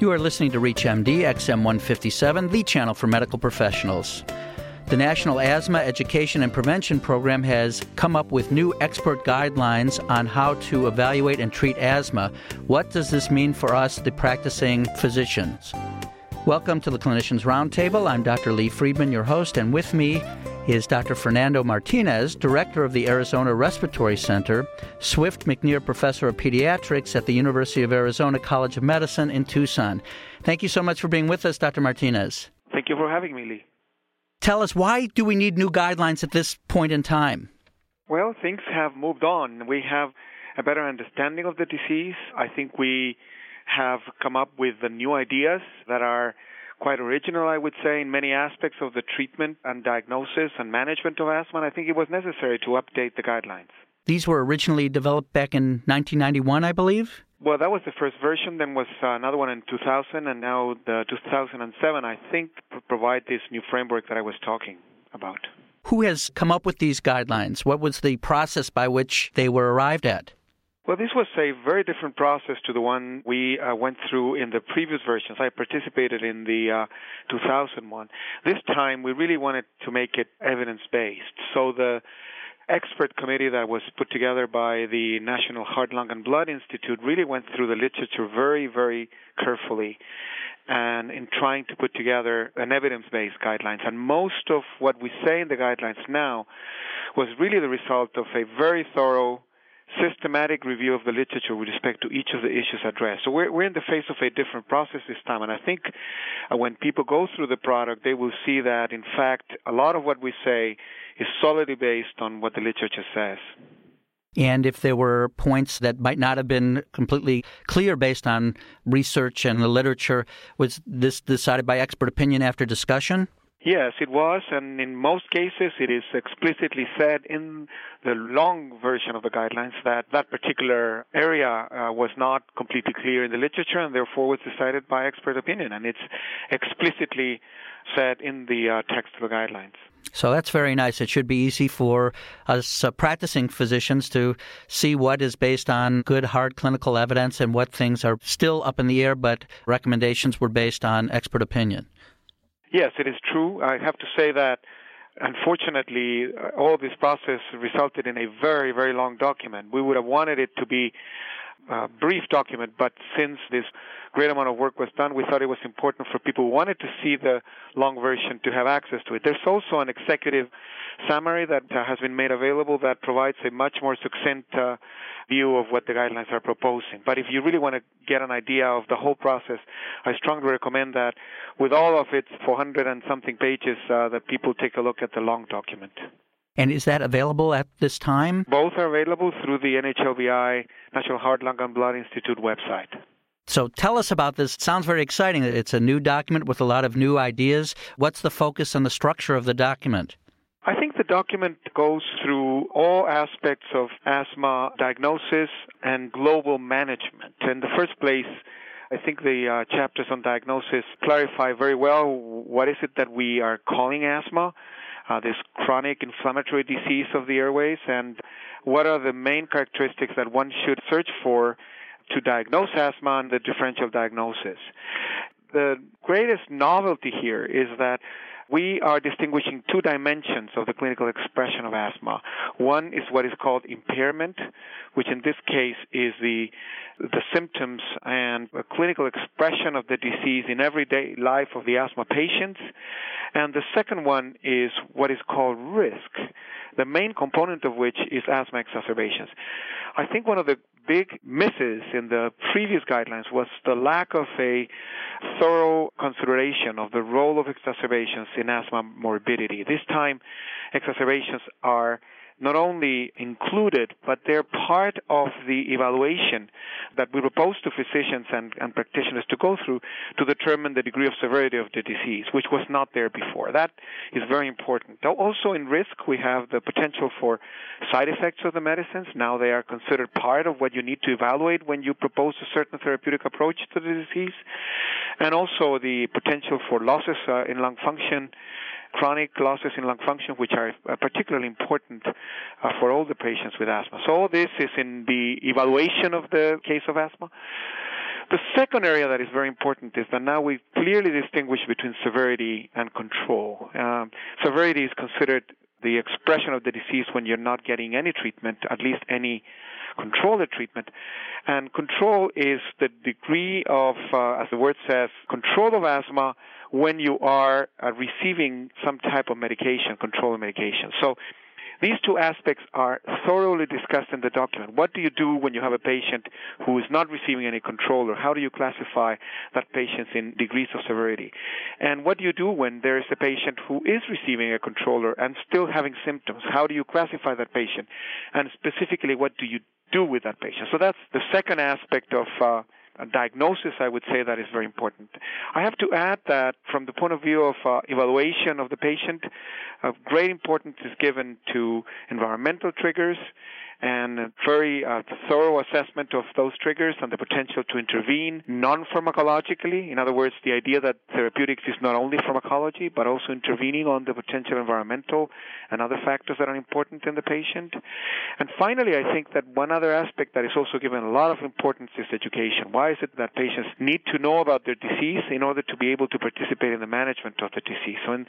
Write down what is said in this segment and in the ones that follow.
You are listening to ReachMD XM 157, the channel for medical professionals. The National Asthma Education and Prevention Program has come up with new expert guidelines on how to evaluate and treat asthma. What does this mean for us, the practicing physicians? Welcome to the Clinicians Roundtable. I'm Dr. Lee Friedman, your host, and with me is Dr. Fernando Martinez, Director of the Arizona Respiratory Center, Swift McNear Professor of Pediatrics at the University of Arizona College of Medicine in Tucson. Thank you so much for being with us, Dr. Martinez. Thank you for having me, Lee. Tell us, why do we need new guidelines at this point in time? Well, things have moved on. We have a better understanding of the disease. I think we have come up with the new ideas that are quite original, I would say, in many aspects of the treatment and diagnosis and management of asthma. And I think it was necessary to update the guidelines. These were originally developed back in 1991, I believe? Well, that was the first version. Then was uh, another one in 2000, and now the 2007. I think provide this new framework that I was talking about. Who has come up with these guidelines? What was the process by which they were arrived at? Well, this was a very different process to the one we uh, went through in the previous versions. I participated in the uh, 2001. This time, we really wanted to make it evidence based. So the expert committee that was put together by the National Heart, Lung, and Blood Institute really went through the literature very, very carefully and in trying to put together an evidence-based guidelines. And most of what we say in the guidelines now was really the result of a very thorough systematic review of the literature with respect to each of the issues addressed. So we're, we're in the face of a different process this time, and I think uh, when people go through the product, they will see that, in fact, a lot of what we say is solidly based on what the literature says. And if there were points that might not have been completely clear based on research and the literature, was this decided by expert opinion after discussion? Yes, it was, and in most cases it is explicitly said in the long version of the guidelines that that particular area uh, was not completely clear in the literature and therefore was decided by expert opinion, and it's explicitly said in the uh, text of the guidelines. So that's very nice. It should be easy for us uh, practicing physicians to see what is based on good, hard clinical evidence and what things are still up in the air, but recommendations were based on expert opinion. Yes, it is true. I have to say that unfortunately, uh, all this process resulted in a very, very long document. We would have wanted it to be brief document, but since this great amount of work was done, we thought it was important for people who wanted to see the long version to have access to it. There's also an executive summary that uh, has been made available that provides a much more succinct uh, view of what the guidelines are proposing. But if you really want to get an idea of the whole process, I strongly recommend that with all of its 400 and something pages, uh, that people take a look at the long document. And is that available at this time? Both are available through the NHLBI National Heart, Lung, and Blood Institute website. So tell us about this. It sounds very exciting. It's a new document with a lot of new ideas. What's the focus and the structure of the document? I think the document goes through all aspects of asthma diagnosis and global management. In the first place, I think the uh, chapters on diagnosis clarify very well what is it that we are calling asthma, uh, this chronic inflammatory disease of the airways, and what are the main characteristics that one should search for to diagnose asthma and the differential diagnosis. The greatest novelty here is that we are distinguishing two dimensions of the clinical expression of asthma. One is what is called impairment, which in this case is the the symptoms and clinical expression of the disease in everyday life of the asthma patients. And the second one is what is called risk, the main component of which is asthma exacerbations. I think one of the big misses in the previous guidelines was the lack of a thorough consideration of the role of exacerbations in asthma morbidity. This time, exacerbations are not only included, but they're part of the evaluation that we propose to physicians and, and, practitioners to go through to determine the degree of severity of the disease, which was not there before. That is very important. Also, in risk, we have the potential for side effects of the medicines. Now they are considered part of what you need to evaluate when you propose a certain therapeutic approach to the disease. And also the potential for losses uh, in lung function chronic losses in lung function, which are uh, particularly important uh, for all the patients with asthma. So all this is in the evaluation of the case of asthma. The second area that is very important is that now we clearly distinguish between severity and control. Um, severity is considered the expression of the disease when you're not getting any treatment, at least any control the treatment. And control is the degree of, uh, as the word says, control of asthma when you are uh, receiving some type of medication, control medication. So these two aspects are thoroughly discussed in the document. What do you do when you have a patient who is not receiving any control, or how do you classify that patient in degrees of severity? And what do you do when there is a patient who is receiving a controller and still having symptoms? How do you classify that patient? And specifically, what do you do with that patient? So that's the second aspect of uh, diagnosis, I would say that is very important. I have to add that from the point of view of uh, evaluation of the patient, uh, great importance is given to environmental triggers and very uh, thorough assessment of those triggers and the potential to intervene non-pharmacologically. In other words, the idea that therapeutics is not only pharmacology, but also intervening on the potential environmental and other factors that are important in the patient. And finally, I think that one other aspect that is also given a lot of importance is education. Why is it that patients need to know about their disease in order to be able to participate in the management of the disease? So in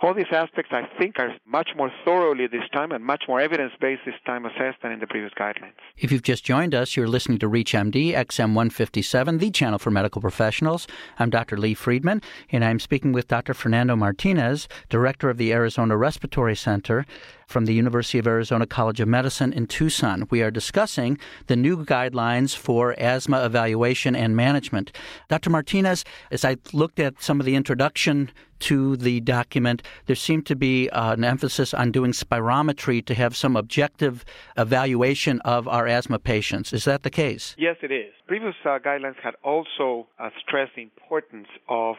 all these aspects, I think are much more thoroughly this time and much more evidence-based this time assessed than in the previous guidelines. If you've just joined us, you're listening to ReachMD XM 157, the channel for medical professionals. I'm Dr. Lee Friedman, and I'm speaking with Dr. Fernando Martinez, director of the Arizona Respiratory Center from the University of Arizona College of Medicine in Tucson. We are discussing the new guidelines for asthma evaluation and management. Dr. Martinez, as I looked at some of the introduction to the document, there seemed to be uh, an emphasis on doing spirometry to have some objective evaluation of our asthma patients. Is that the case? Yes, it is. Previous uh, guidelines had also uh, stressed the importance of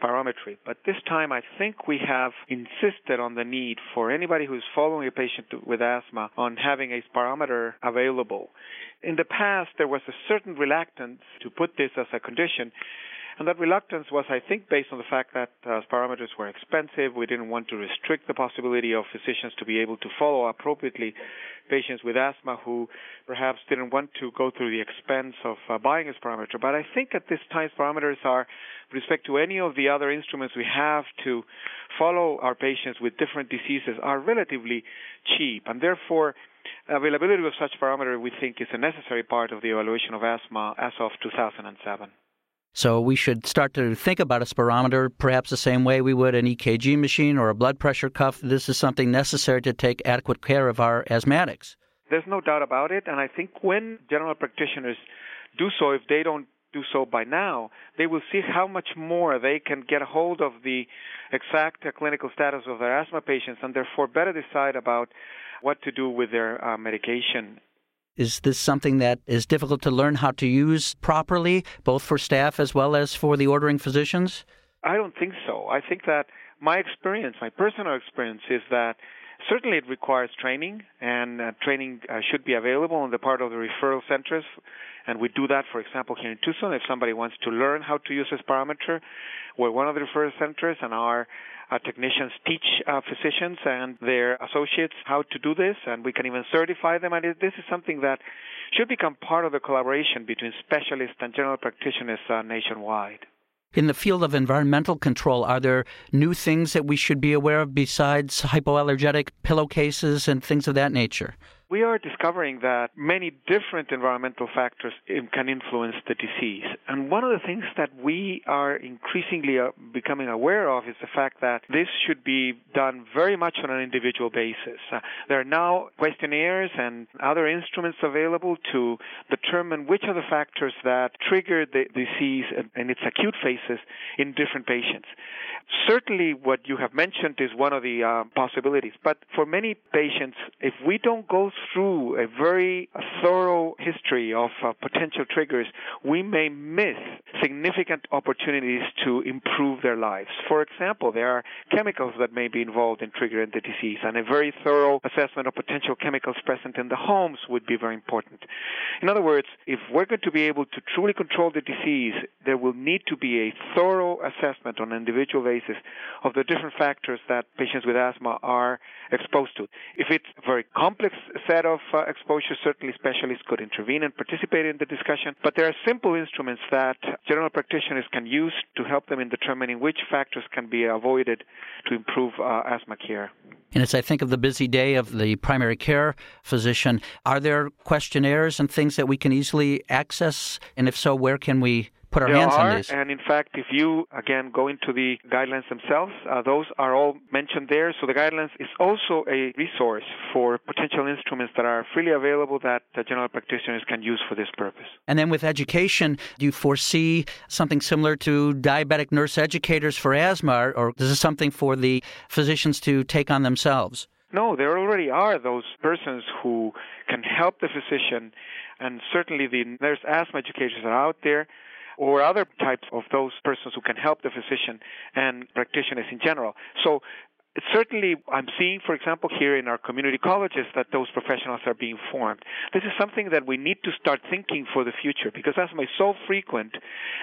spirometry. But this time, I think we have insisted on the need for anybody who's following a patient with asthma on having a spirometer available. In the past, there was a certain reluctance to put this as a condition and that reluctance was, I think, based on the fact that uh, spirometers were expensive. We didn't want to restrict the possibility of physicians to be able to follow appropriately patients with asthma who perhaps didn't want to go through the expense of uh, buying a spirometer. But I think at this time, spirometers are, with respect to any of the other instruments we have to follow our patients with different diseases, are relatively cheap. And therefore, availability of such spirometer, we think, is a necessary part of the evaluation of asthma as of 2007. So we should start to think about a spirometer perhaps the same way we would an EKG machine or a blood pressure cuff. This is something necessary to take adequate care of our asthmatics. There's no doubt about it. And I think when general practitioners do so, if they don't do so by now, they will see how much more they can get hold of the exact clinical status of their asthma patients and therefore better decide about what to do with their uh, medication is this something that is difficult to learn how to use properly, both for staff as well as for the ordering physicians? I don't think so. I think that my experience, my personal experience, is that certainly it requires training, and uh, training uh, should be available on the part of the referral centers. And we do that, for example, here in Tucson. If somebody wants to learn how to use a spirometer, we're one of the referral centers, and our uh, technicians teach uh, physicians and their associates how to do this, and we can even certify them. And this is something that should become part of the collaboration between specialists and general practitioners uh, nationwide. In the field of environmental control, are there new things that we should be aware of besides hypoallergenic pillowcases and things of that nature? We are discovering that many different environmental factors can influence the disease. And one of the things that we are increasingly uh, becoming aware of is the fact that this should be done very much on an individual basis. Uh, there are now questionnaires and other instruments available to determine which are the factors that trigger the disease in its acute phases in different patients. Certainly, what you have mentioned is one of the uh, possibilities. But for many patients, if we don't go through a very thorough history of uh, potential triggers, we may miss significant opportunities to improve their lives. For example, there are chemicals that may be involved in triggering the disease, and a very thorough assessment of potential chemicals present in the homes would be very important. In other words, if we're going to be able to truly control the disease, there will need to be a thorough assessment on an individual basis of the different factors that patients with asthma are exposed to. If it's a very complex set of uh, exposures, certainly specialists could intervene and participate in the discussion. But there are simple instruments that general practitioners can use to help them in determining which factors can be avoided to improve uh, asthma care. And as I think of the busy day of the primary care physician, are there questionnaires and things that we can easily access? And if so, where can we put our there hands are, on these. And in fact, if you again go into the guidelines themselves, uh, those are all mentioned there. So the guidelines is also a resource for potential instruments that are freely available that the general practitioners can use for this purpose. And then with education, do you foresee something similar to diabetic nurse educators for asthma, or is this something for the physicians to take on themselves? No, there already are those persons who can help the physician, and certainly the nurse asthma educators are out there or other types of those persons who can help the physician and practitioners in general. So certainly I'm seeing, for example, here in our community colleges that those professionals are being formed. This is something that we need to start thinking for the future because asthma is so frequent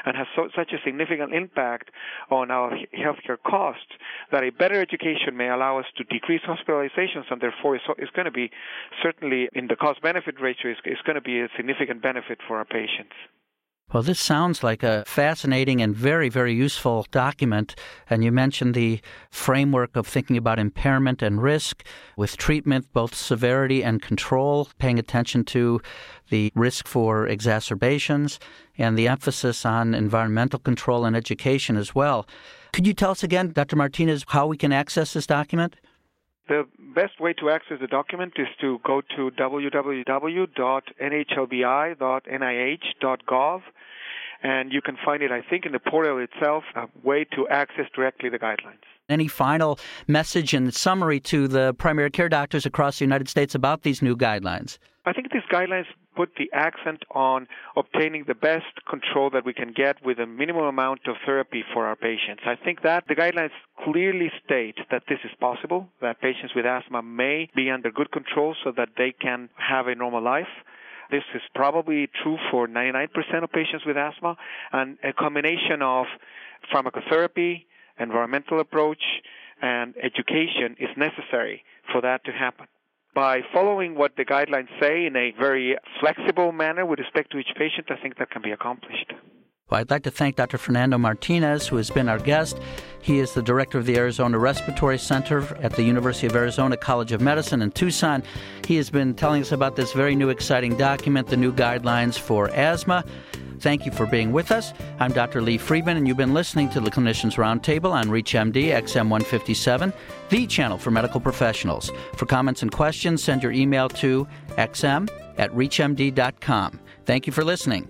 and has so, such a significant impact on our healthcare costs that a better education may allow us to decrease hospitalizations and therefore is, is going to be certainly in the cost benefit ratio is going to be a significant benefit for our patients. Well, this sounds like a fascinating and very, very useful document. And you mentioned the framework of thinking about impairment and risk with treatment, both severity and control, paying attention to the risk for exacerbations, and the emphasis on environmental control and education as well. Could you tell us again, Dr. Martinez, how we can access this document? The best way to access the document is to go to www.nhlbi.nih.gov and you can find it, I think, in the portal itself, a way to access directly the guidelines. Any final message and summary to the primary care doctors across the United States about these new guidelines? I think these guidelines put the accent on obtaining the best control that we can get with a minimum amount of therapy for our patients. I think that the guidelines clearly state that this is possible, that patients with asthma may be under good control so that they can have a normal life. This is probably true for 99% of patients with asthma, and a combination of pharmacotherapy, environmental approach, and education is necessary for that to happen. By following what the guidelines say in a very flexible manner with respect to each patient, I think that can be accomplished. Well, I'd like to thank Dr. Fernando Martinez, who has been our guest. He is the director of the Arizona Respiratory Center at the University of Arizona College of Medicine in Tucson. He has been telling us about this very new, exciting document, the new guidelines for asthma. Thank you for being with us. I'm Dr. Lee Friedman, and you've been listening to the Clinicians Roundtable on ReachMD XM157, the channel for medical professionals. For comments and questions, send your email to xm at reachmd.com. Thank you for listening.